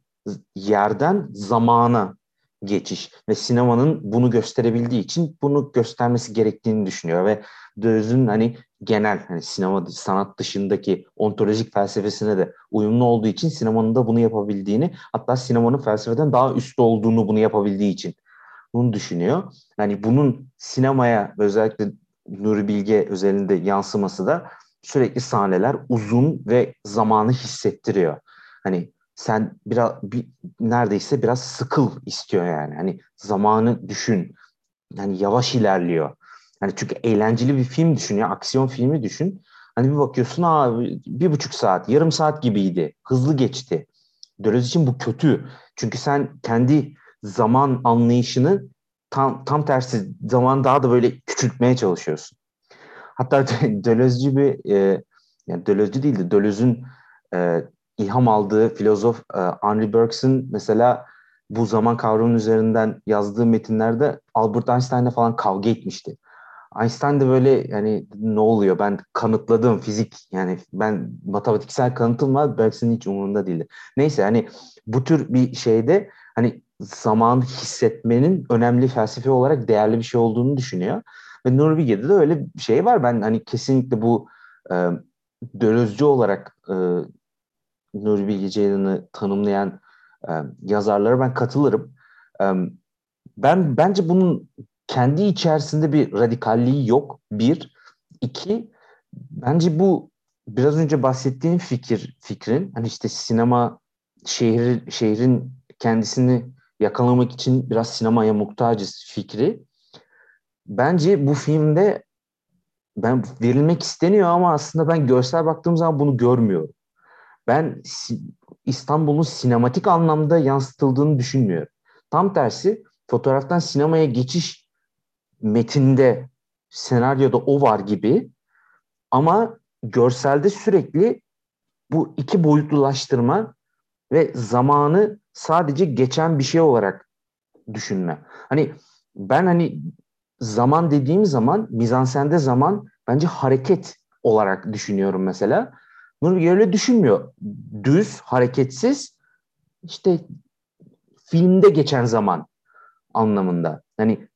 [SPEAKER 1] yerden zamana geçiş ve sinemanın bunu gösterebildiği için bunu göstermesi gerektiğini düşünüyor ve Döz'ün hani genel hani sinema sanat dışındaki ontolojik felsefesine de uyumlu olduğu için sinemanın da bunu yapabildiğini hatta sinemanın felsefeden daha üstte olduğunu bunu yapabildiği için bunu düşünüyor. Yani bunun sinemaya özellikle Nuri Bilge özelinde yansıması da sürekli sahneler uzun ve zamanı hissettiriyor. Hani sen biraz bir, neredeyse biraz sıkıl istiyor yani. Hani zamanı düşün. Yani yavaş ilerliyor. Hani çünkü eğlenceli bir film düşün ya, aksiyon filmi düşün. Hani bir bakıyorsun abi bir buçuk saat, yarım saat gibiydi. Hızlı geçti. Dölöz için bu kötü. Çünkü sen kendi zaman anlayışını tam, tam tersi zaman daha da böyle küçültmeye çalışıyorsun. Hatta [laughs] Dölözcü bir e, yani Dölözcü değil de Dölöz'ün e, ilham aldığı filozof e, Henry Bergson mesela bu zaman kavramının üzerinden yazdığı metinlerde Albert Einstein'la falan kavga etmişti. Einstein de böyle yani ne oluyor ben kanıtladım fizik yani ben matematiksel kanıtım var belki senin hiç umurunda değildi. Neyse hani bu tür bir şeyde hani zaman hissetmenin önemli felsefe olarak değerli bir şey olduğunu düşünüyor. Ve Bilge'de de öyle bir şey var. Ben hani kesinlikle bu e, Dölozcu olarak e, Nuri Bilge Ceylan'ı tanımlayan e, yazarlara ben katılırım. E, ben bence bunun kendi içerisinde bir radikalliği yok. Bir. iki bence bu biraz önce bahsettiğim fikir fikrin hani işte sinema şehir şehrin kendisini yakalamak için biraz sinemaya muhtacız fikri. Bence bu filmde ben verilmek isteniyor ama aslında ben görsel baktığım zaman bunu görmüyorum. Ben İstanbul'un sinematik anlamda yansıtıldığını düşünmüyorum. Tam tersi fotoğraftan sinemaya geçiş metinde senaryoda o var gibi ama görselde sürekli bu iki boyutlulaştırma ve zamanı sadece geçen bir şey olarak düşünme. Hani ben hani zaman dediğim zaman mizansende zaman bence hareket olarak düşünüyorum mesela. Nuri öyle düşünmüyor. Düz, hareketsiz işte filmde geçen zaman anlamında. Hani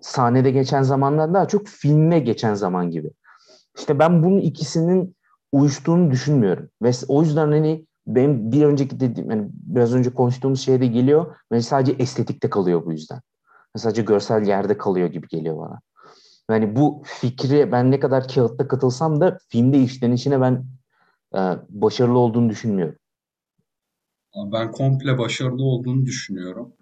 [SPEAKER 1] sahnede geçen zamandan daha çok filme geçen zaman gibi. İşte ben bunun ikisinin uyuştuğunu düşünmüyorum. Ve o yüzden hani benim bir önceki dediğim yani biraz önce konuştuğumuz şeye de geliyor ve sadece estetikte kalıyor bu yüzden. Sadece görsel yerde kalıyor gibi geliyor bana. Yani bu fikri ben ne kadar kağıtta katılsam da filmde işlenişine ben başarılı olduğunu düşünmüyorum.
[SPEAKER 3] Ben komple başarılı olduğunu düşünüyorum.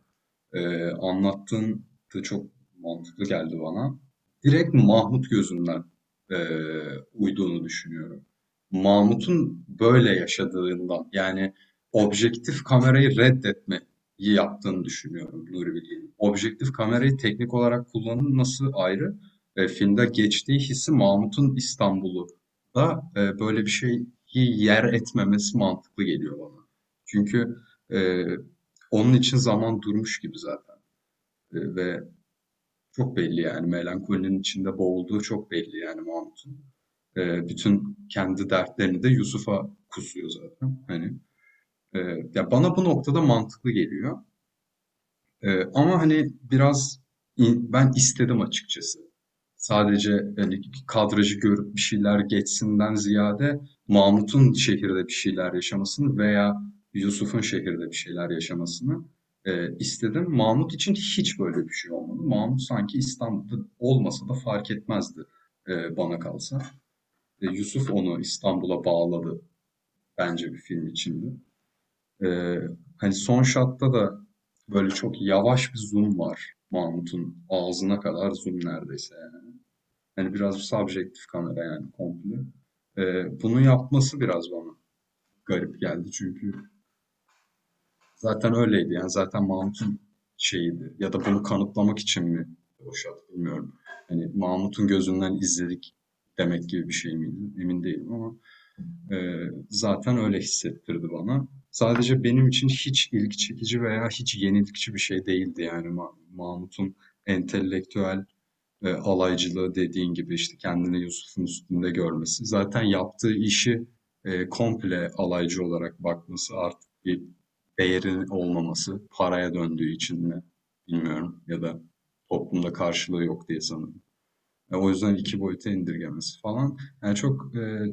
[SPEAKER 3] Ee, anlattığın da çok mantıklı geldi bana. Direkt Mahmut gözünden e, uyduğunu düşünüyorum. Mahmut'un böyle yaşadığından yani objektif kamerayı reddetmeyi yaptığını düşünüyorum Nuri Bilge'nin. Objektif kamerayı teknik olarak kullanılması ayrı. E, filmde geçtiği hissi Mahmut'un İstanbul'u da e, böyle bir şeyi yer etmemesi mantıklı geliyor bana. Çünkü e, onun için zaman durmuş gibi zaten. E, ve çok belli yani melankolinin içinde boğulduğu çok belli yani Mahmut'un. E, bütün kendi dertlerini de Yusuf'a kusuyor zaten. Hani e, ya bana bu noktada mantıklı geliyor. E, ama hani biraz in, ben istedim açıkçası. Sadece hani kadrajı görüp bir şeyler geçsinden ziyade Mahmut'un şehirde bir şeyler yaşamasını veya Yusuf'un şehirde bir şeyler yaşamasını e, istedim. Mahmut için hiç böyle bir şey olmadı. Mahmut sanki İstanbul'da olmasa da fark etmezdi e, bana kalsa. E, Yusuf onu İstanbul'a bağladı bence bir film içinde. E, hani son şatta da böyle çok yavaş bir zoom var. Mahmut'un ağzına kadar zoom neredeyse yani. Hani biraz subjektif kamera yani komple. E, bunu yapması biraz bana garip geldi çünkü zaten öyleydi yani zaten Mahmut'un şeyiydi ya da bunu kanıtlamak için mi shot bilmiyorum. Hani Mahmut'un gözünden izledik demek gibi bir şey miydi emin değilim ama e, zaten öyle hissettirdi bana. Sadece benim için hiç ilgi çekici veya hiç yenilikçi bir şey değildi yani Ma Mahmut'un entelektüel e, alaycılığı dediğin gibi işte kendini Yusuf'un üstünde görmesi. Zaten yaptığı işi e, komple alaycı olarak bakması artık bir değerin olmaması paraya döndüğü için mi bilmiyorum ya da toplumda karşılığı yok diye sanırım. E, o yüzden iki boyuta indirgemesi falan. Yani çok e,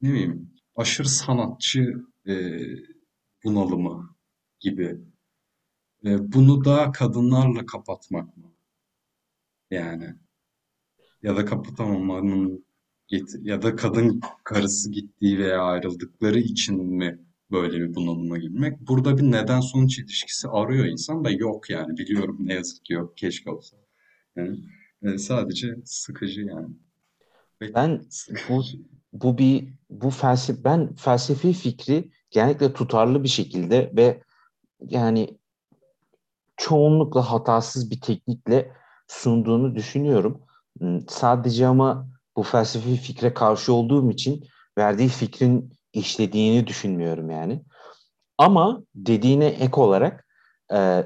[SPEAKER 3] ne bileyim aşırı sanatçı e, bunalımı gibi. E, bunu da kadınlarla kapatmak mı? Yani ya da kapatamamanın ya da kadın karısı gittiği veya ayrıldıkları için mi böyle bir bunalıma girmek? Burada bir neden sonuç ilişkisi arıyor insan da yok yani biliyorum ne yazık ki yok keşke olsa. Yani e, sadece sıkıcı yani.
[SPEAKER 1] Ben bu bu bir bu felsefe ben felsefi fikri genellikle tutarlı bir şekilde ve yani çoğunlukla hatasız bir teknikle sunduğunu düşünüyorum. Hmm, sadece ama bu felsefi fikre karşı olduğum için verdiği fikrin işlediğini düşünmüyorum yani. Ama dediğine ek olarak e,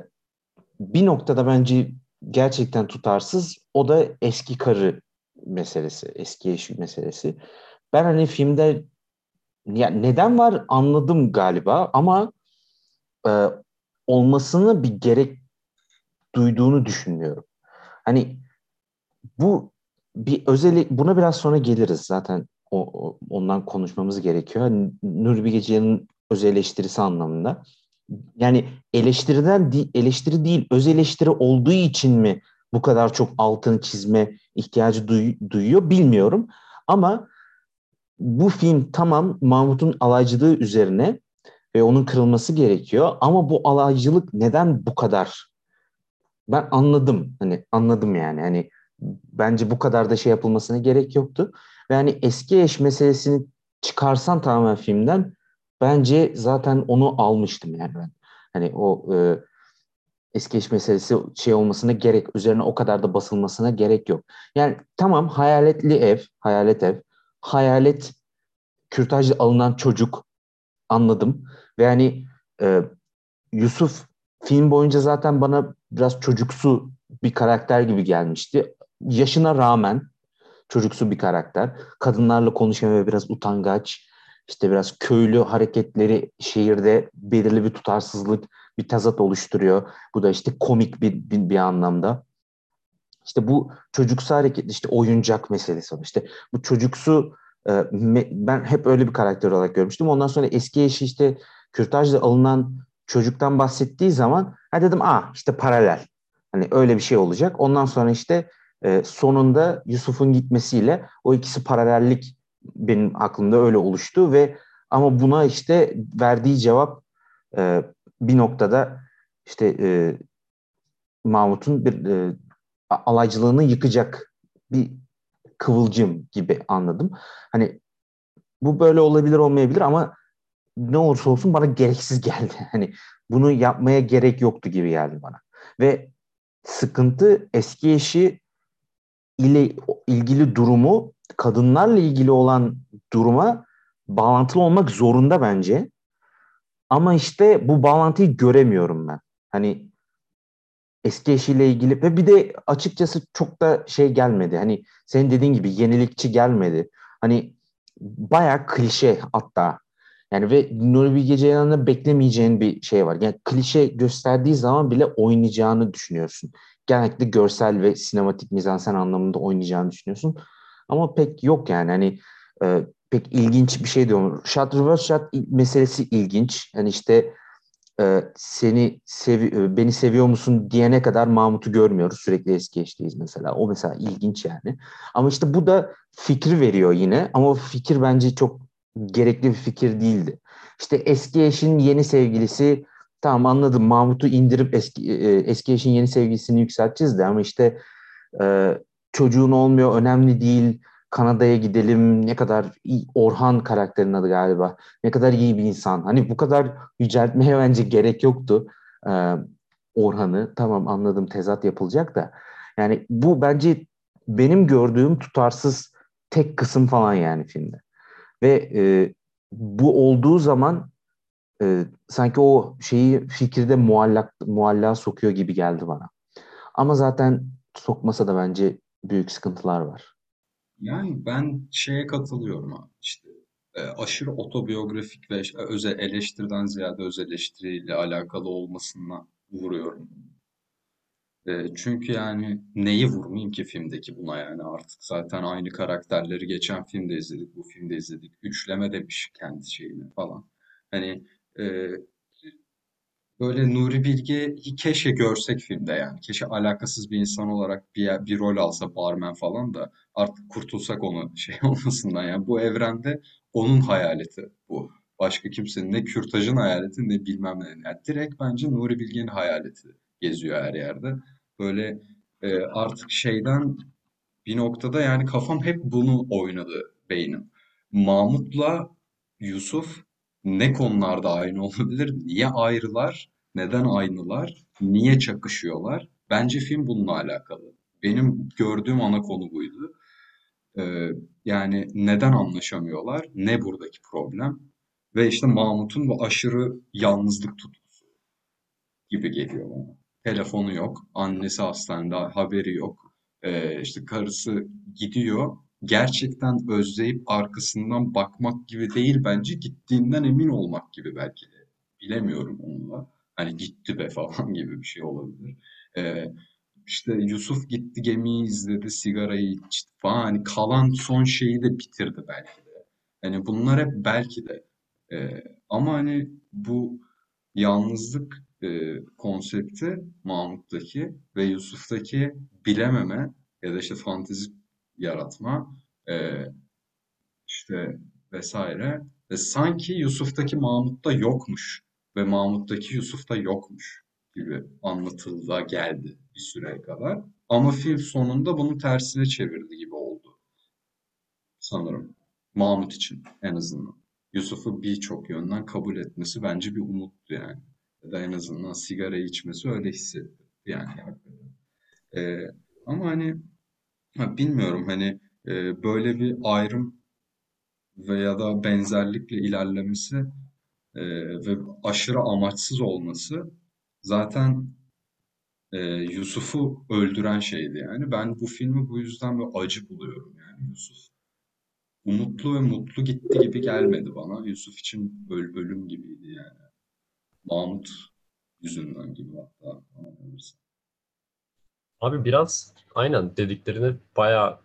[SPEAKER 1] bir noktada bence gerçekten tutarsız. O da eski karı meselesi, eski eş meselesi. Ben hani filmde ya neden var anladım galiba ama e, olmasını bir gerek duyduğunu düşünmüyorum. Hani bu bir özel buna biraz sonra geliriz zaten o, o ondan konuşmamız gerekiyor. Hani Nuri Bilge öz eleştirisi anlamında. Yani eleştiriden eleştiri değil öz eleştiri olduğu için mi bu kadar çok altını çizme ihtiyacı duy, duyuyor bilmiyorum. Ama bu film tamam Mahmut'un alaycılığı üzerine ve onun kırılması gerekiyor. Ama bu alaycılık neden bu kadar? Ben anladım. Hani anladım yani. Hani bence bu kadar da şey yapılmasına gerek yoktu. Ve hani eski eş meselesini çıkarsan tamamen filmden bence zaten onu almıştım yani ben. Hani o e, eski eş meselesi şey olmasına gerek, üzerine o kadar da basılmasına gerek yok. Yani tamam hayaletli ev, hayalet ev, hayalet kürtajlı alınan çocuk anladım. Ve yani e, Yusuf film boyunca zaten bana biraz çocuksu bir karakter gibi gelmişti. Yaşına rağmen çocuksu bir karakter. Kadınlarla konuşan ve biraz utangaç, işte biraz köylü hareketleri şehirde belirli bir tutarsızlık, bir tezat oluşturuyor. Bu da işte komik bir, bir, bir anlamda. İşte bu çocuksu hareket, işte oyuncak meselesi. İşte bu çocuksu e, ben hep öyle bir karakter olarak görmüştüm. Ondan sonra eski eşi işte kürtajla alınan çocuktan bahsettiği zaman ha dedim ah işte paralel. Hani öyle bir şey olacak. Ondan sonra işte e, sonunda Yusuf'un gitmesiyle o ikisi paralellik benim aklımda öyle oluştu ve ama buna işte verdiği cevap e, bir noktada işte e, Mahmut'un bir e, alaycılığını yıkacak bir kıvılcım gibi anladım. Hani bu böyle olabilir olmayabilir ama ne olursa olsun bana gereksiz geldi. [laughs] Hani bunu yapmaya gerek yoktu gibi geldi bana. Ve sıkıntı eski eşi ile ilgili durumu kadınlarla ilgili olan duruma bağlantılı olmak zorunda bence. Ama işte bu bağlantıyı göremiyorum ben. Hani eski eşiyle ilgili ve bir de açıkçası çok da şey gelmedi. Hani senin dediğin gibi yenilikçi gelmedi. Hani bayağı klişe hatta. Yani ve Nuri Bilge Ceylan'da beklemeyeceğin bir şey var. Yani klişe gösterdiği zaman bile oynayacağını düşünüyorsun. Genellikle görsel ve sinematik mizansen anlamında oynayacağını düşünüyorsun. Ama pek yok yani. Hani e, pek ilginç bir şey diyorum. Shot reverse shot meselesi ilginç. Yani işte e, seni sevi e, beni seviyor musun diyene kadar Mahmut'u görmüyoruz. Sürekli eski eşteyiz mesela. O mesela ilginç yani. Ama işte bu da fikri veriyor yine. Ama o fikir bence çok gerekli bir fikir değildi. İşte eski eşin yeni sevgilisi tamam anladım Mahmut'u indirip eski e, eski eşin yeni sevgilisini yükselteceğiz de ama işte e, çocuğun olmuyor önemli değil Kanada'ya gidelim ne kadar iyi, Orhan karakterinin adı galiba ne kadar iyi bir insan. Hani bu kadar yüceltmeye [laughs] bence gerek yoktu e, Orhan'ı. Tamam anladım tezat yapılacak da. Yani bu bence benim gördüğüm tutarsız tek kısım falan yani filmde ve e, bu olduğu zaman e, sanki o şeyi fikirde muallak muallak sokuyor gibi geldi bana ama zaten sokmasa da bence büyük sıkıntılar var.
[SPEAKER 3] Yani ben şeye katılıyorum abi işte e, aşırı otobiyografik ve özel eleştiriden ziyade öz eleştiriyle alakalı olmasına vuruyorum. Çünkü yani neyi vurmayayım ki filmdeki buna yani artık zaten aynı karakterleri geçen filmde izledik, bu filmde izledik. Üçleme demiş kendi şeyine falan. Hani e, Böyle Nuri Bilge'yi keşke görsek filmde yani. Keşke alakasız bir insan olarak bir, bir rol alsa barmen falan da artık kurtulsak onu [laughs] şey olmasından. Yani bu evrende onun hayaleti bu. Başka kimsenin ne kürtajın hayaleti ne bilmem ne. Yani direkt bence Nuri Bilge'nin hayaleti geziyor her yerde. Böyle e, artık şeyden bir noktada yani kafam hep bunu oynadı beynim. Mahmut'la Yusuf ne konularda aynı [laughs] olabilir? Niye ayrılar? Neden aynılar? Niye çakışıyorlar? Bence film bununla alakalı. Benim gördüğüm ana konu buydu. Ee, yani neden anlaşamıyorlar? Ne buradaki problem? Ve işte Mahmut'un bu aşırı yalnızlık tutkusu gibi geliyor bana. Telefonu yok. Annesi hastanede haberi yok. Ee, işte karısı gidiyor. Gerçekten özleyip arkasından bakmak gibi değil bence. Gittiğinden emin olmak gibi belki de. Bilemiyorum onunla. Hani gitti be [laughs] falan gibi bir şey olabilir. Ee, işte Yusuf gitti gemiyi izledi, sigarayı içti falan. Hani kalan son şeyi de bitirdi belki de. Hani bunlar hep belki de. Ee, ama hani bu yalnızlık e, konsepti Mahmut'taki ve Yusuf'taki bilememe ya da işte fantezi yaratma e, işte vesaire ve sanki Yusuf'taki Mahmut'ta yokmuş ve Mahmut'taki Yusuf'ta yokmuş gibi anlatılda geldi bir süre kadar. Ama film sonunda bunu tersine çevirdi gibi oldu. Sanırım. Mahmut için en azından. Yusuf'u birçok yönden kabul etmesi bence bir umuttu yani. Da en azından sigara içmesi öyle hissetti. Yani hakikaten. Ee, ama hani ha, bilmiyorum hani e, böyle bir ayrım veya da benzerlikle ilerlemesi e, ve aşırı amaçsız olması zaten e, Yusuf'u öldüren şeydi yani. Ben bu filmi bu yüzden böyle acı buluyorum yani Yusuf. Umutlu ve mutlu gitti gibi gelmedi bana. Yusuf için öl ölüm gibiydi yani. Mahmut yüzünden gibi hatta.
[SPEAKER 2] Abi biraz aynen dediklerine bayağı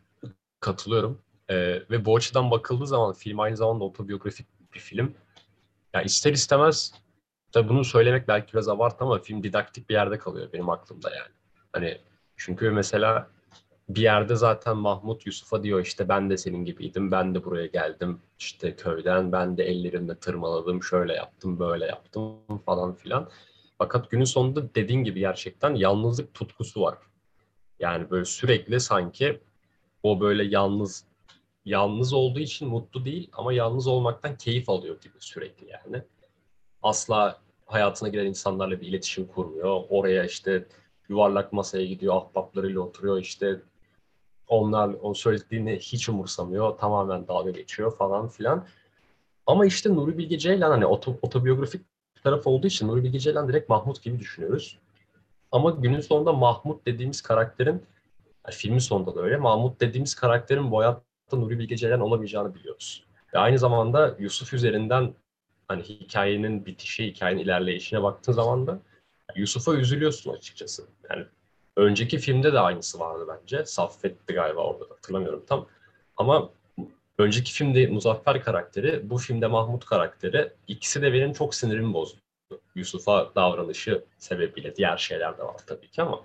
[SPEAKER 2] katılıyorum. Ee, ve bu açıdan bakıldığı zaman film aynı zamanda otobiyografik bir film. Ya ister istemez tabii bunu söylemek belki biraz abartı ama film didaktik bir yerde kalıyor benim aklımda yani. Hani çünkü mesela bir yerde zaten Mahmut Yusuf'a diyor işte ben de senin gibiydim, ben de buraya geldim işte köyden, ben de ellerimle tırmaladım, şöyle yaptım, böyle yaptım falan filan. Fakat günün sonunda dediğin gibi gerçekten yalnızlık tutkusu var. Yani böyle sürekli sanki o böyle yalnız yalnız olduğu için mutlu değil ama yalnız olmaktan keyif alıyor gibi sürekli yani. Asla hayatına giren insanlarla bir iletişim kurmuyor. Oraya işte yuvarlak masaya gidiyor, ahbaplarıyla oturuyor işte onlar o söylediğini hiç umursamıyor. Tamamen dalga geçiyor falan filan. Ama işte Nuri Bilge Ceylan hani otobiyografik taraf olduğu için Nuri Bilge Ceylan direkt Mahmut gibi düşünüyoruz. Ama günün sonunda Mahmut dediğimiz karakterin yani filmin sonunda da öyle. Mahmut dediğimiz karakterin bu hayatta Nuri Bilge Ceylan olamayacağını biliyoruz. Ve aynı zamanda Yusuf üzerinden hani hikayenin bitişi, hikayenin ilerleyişine baktığın zaman da Yusuf'a üzülüyorsun açıkçası. Yani önceki filmde de aynısı vardı bence. Saffet'ti galiba orada hatırlamıyorum tam. Ama önceki filmde Muzaffer karakteri, bu filmde Mahmut karakteri ikisi de benim çok sinirimi bozdu. Yusuf'a davranışı sebebiyle diğer şeyler de var tabii ki ama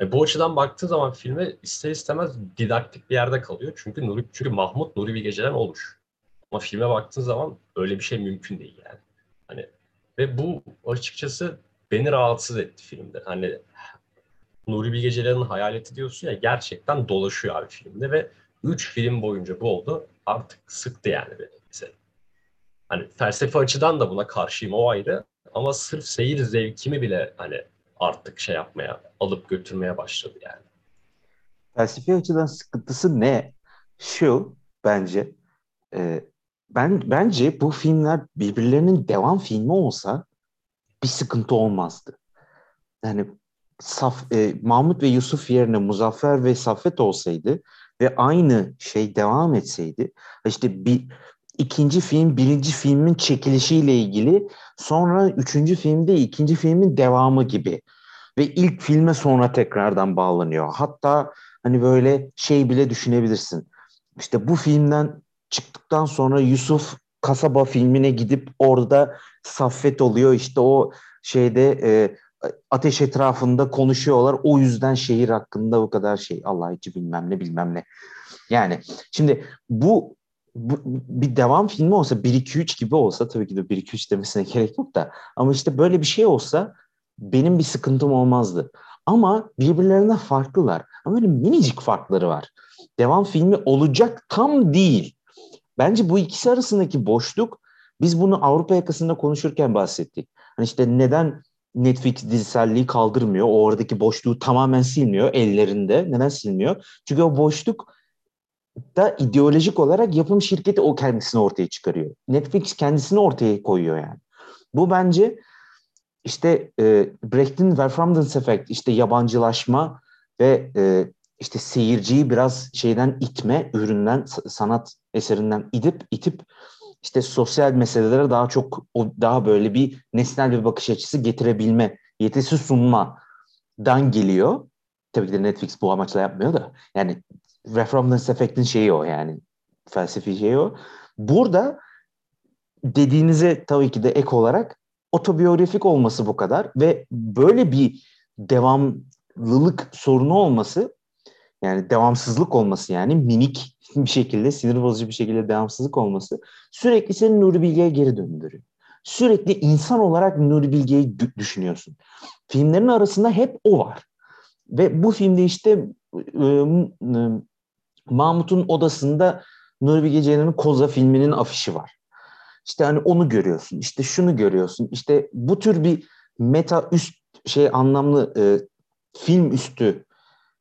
[SPEAKER 2] e, bu açıdan baktığı zaman filme ister istemez didaktik bir yerde kalıyor. Çünkü Nuri, çünkü Mahmut Nuri Bilge'den olmuş. Ama filme baktığın zaman öyle bir şey mümkün değil yani. Hani ve bu açıkçası beni rahatsız etti filmde. Hani Nuri Bilge Ceylan'ın hayaleti diyorsun ya gerçekten dolaşıyor abi filmde ve 3 film boyunca bu oldu. Artık sıktı yani beni bize. Hani felsefe açıdan da buna karşıyım o ayrı. Ama sırf seyir zevkimi bile hani artık şey yapmaya, alıp götürmeye başladı yani.
[SPEAKER 1] Felsefi açıdan sıkıntısı ne? Şu bence e, ben bence bu filmler birbirlerinin devam filmi olsa bir sıkıntı olmazdı. Yani Saf, e, Mahmut ve Yusuf yerine Muzaffer ve Saffet olsaydı ve aynı şey devam etseydi işte bir ikinci film birinci filmin çekilişiyle ilgili sonra üçüncü filmde ikinci filmin devamı gibi ve ilk filme sonra tekrardan bağlanıyor. Hatta hani böyle şey bile düşünebilirsin. İşte bu filmden çıktıktan sonra Yusuf kasaba filmine gidip orada Saffet oluyor. İşte o şeyde e, ateş etrafında konuşuyorlar. O yüzden şehir hakkında bu kadar şey. Allah içi bilmem ne bilmem ne. Yani şimdi bu, bu bir devam filmi olsa 1-2-3 gibi olsa tabii ki de 1-2-3 demesine [laughs] gerek yok da ama işte böyle bir şey olsa benim bir sıkıntım olmazdı. Ama birbirlerinden farklılar. Ama böyle minicik farkları var. Devam filmi olacak tam değil. Bence bu ikisi arasındaki boşluk biz bunu Avrupa yakasında konuşurken bahsettik. Hani işte neden Netflix diziselliği kaldırmıyor. O oradaki boşluğu tamamen silmiyor ellerinde. Neden silmiyor? Çünkü o boşluk da ideolojik olarak yapım şirketi o kendisini ortaya çıkarıyor. Netflix kendisini ortaya koyuyor yani. Bu bence işte e, Brecht'in Verfremdens Effect, işte yabancılaşma ve e, işte seyirciyi biraz şeyden itme, üründen, sanat eserinden idip itip işte sosyal meselelere daha çok daha böyle bir nesnel bir bakış açısı getirebilme yetisi sunmadan geliyor. Tabii ki de Netflix bu amaçla yapmıyor da. Yani Referendance Effect'in şeyi o yani. Felsefi şeyi o. Burada dediğinize tabii ki de ek olarak otobiyografik olması bu kadar ve böyle bir devamlılık sorunu olması yani devamsızlık olması yani minik [laughs] bir şekilde sinir bozucu bir şekilde devamsızlık olması sürekli seni Nuri Bilge'ye geri döndürüyor. Sürekli insan olarak Nuri Bilge'yi düşünüyorsun. Filmlerin arasında hep o var. Ve bu filmde işte e, e, Mahmut'un odasında Nuri Bilge Ceylan'ın Koza filminin afişi var. İşte hani onu görüyorsun. İşte şunu görüyorsun. İşte bu tür bir meta üst şey anlamlı e, film üstü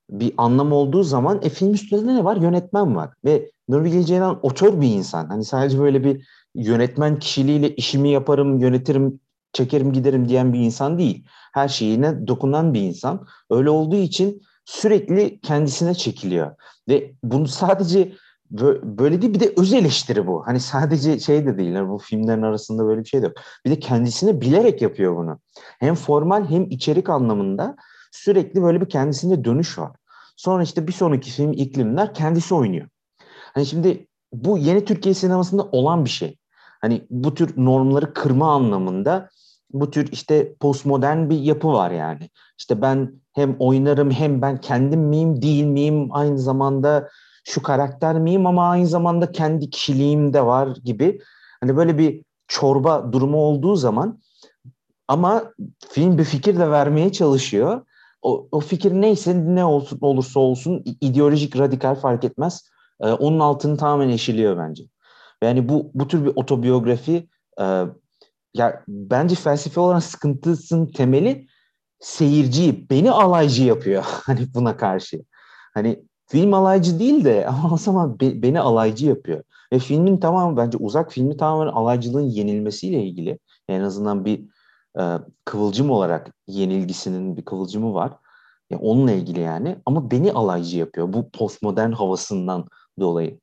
[SPEAKER 1] bir anlam olduğu zaman e, film üstünde ne var? Yönetmen var. Ve Bilge Ceylan otör bir insan. Hani sadece böyle bir yönetmen kişiliğiyle işimi yaparım, yönetirim, çekerim giderim diyen bir insan değil. Her şeyine dokunan bir insan. Öyle olduğu için sürekli kendisine çekiliyor. Ve bunu sadece böyle değil bir de öz eleştiri bu. Hani sadece şey de değil. Yani bu filmlerin arasında böyle bir şey de yok. Bir de kendisine bilerek yapıyor bunu. Hem formal hem içerik anlamında sürekli böyle bir kendisinde dönüş var. Sonra işte bir sonraki film iklimler kendisi oynuyor. Hani şimdi bu yeni Türkiye sinemasında olan bir şey. Hani bu tür normları kırma anlamında bu tür işte postmodern bir yapı var yani. İşte ben hem oynarım hem ben kendim miyim değil miyim aynı zamanda şu karakter miyim ama aynı zamanda kendi kişiliğim de var gibi. Hani böyle bir çorba durumu olduğu zaman ama film bir fikir de vermeye çalışıyor. O, o fikir neyse ne olsun olursa olsun ideolojik radikal fark etmez. Ee, onun altını tamamen eşiliyor bence. Yani bu bu tür bir otobiyografi e, ya bence felsefe olan sıkıntısının temeli seyirciyi, beni alaycı yapıyor [laughs] hani buna karşı. Hani film alaycı değil de ama o zaman be, beni alaycı yapıyor. Ve filmin tamamı bence uzak filmi tamamen alaycılığın yenilmesiyle ilgili. En azından bir e, kıvılcım olarak yenilgisinin bir kıvılcımı var. Ya onunla ilgili yani ama beni alaycı yapıyor bu postmodern havasından dolayı.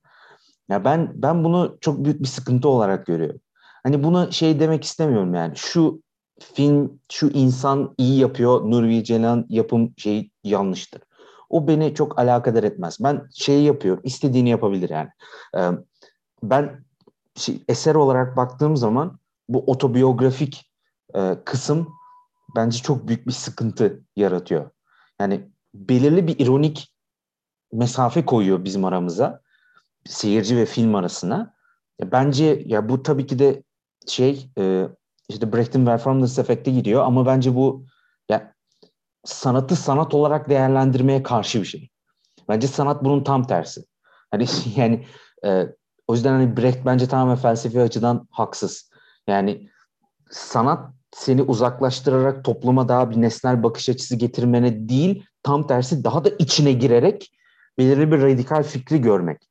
[SPEAKER 1] Ya ben ben bunu çok büyük bir sıkıntı olarak görüyorum. Hani buna şey demek istemiyorum yani. Şu film, şu insan iyi yapıyor, Nuri Ceylan yapım şey yanlıştır. O beni çok alakadar etmez. Ben şeyi yapıyorum, istediğini yapabilir yani. Ee, ben şey, eser olarak baktığım zaman bu otobiyografik e, kısım bence çok büyük bir sıkıntı yaratıyor. Yani belirli bir ironik mesafe koyuyor bizim aramıza, seyirci ve film arasına. Bence ya bu tabii ki de şey e, işte Brecht'in performance efekti gidiyor ama bence bu ya sanatı sanat olarak değerlendirmeye karşı bir şey. Bence sanat bunun tam tersi. Hani [laughs] yani e, o yüzden hani Brecht bence tamamen felsefi açıdan haksız. Yani sanat seni uzaklaştırarak topluma daha bir nesnel bakış açısı getirmene değil, tam tersi daha da içine girerek belirli bir radikal fikri görmek.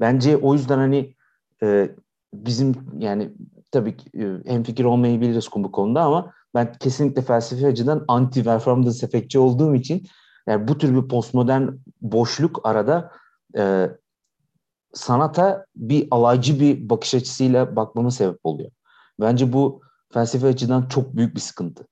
[SPEAKER 1] Bence o yüzden hani e, bizim yani tabii ki hem fikir olmayabiliriz bu konuda ama ben kesinlikle felsefi açıdan anti performance efektçi olduğum için yani bu tür bir postmodern boşluk arada e, sanata bir alaycı bir bakış açısıyla bakmama sebep oluyor. Bence bu felsefi açıdan çok büyük bir sıkıntı.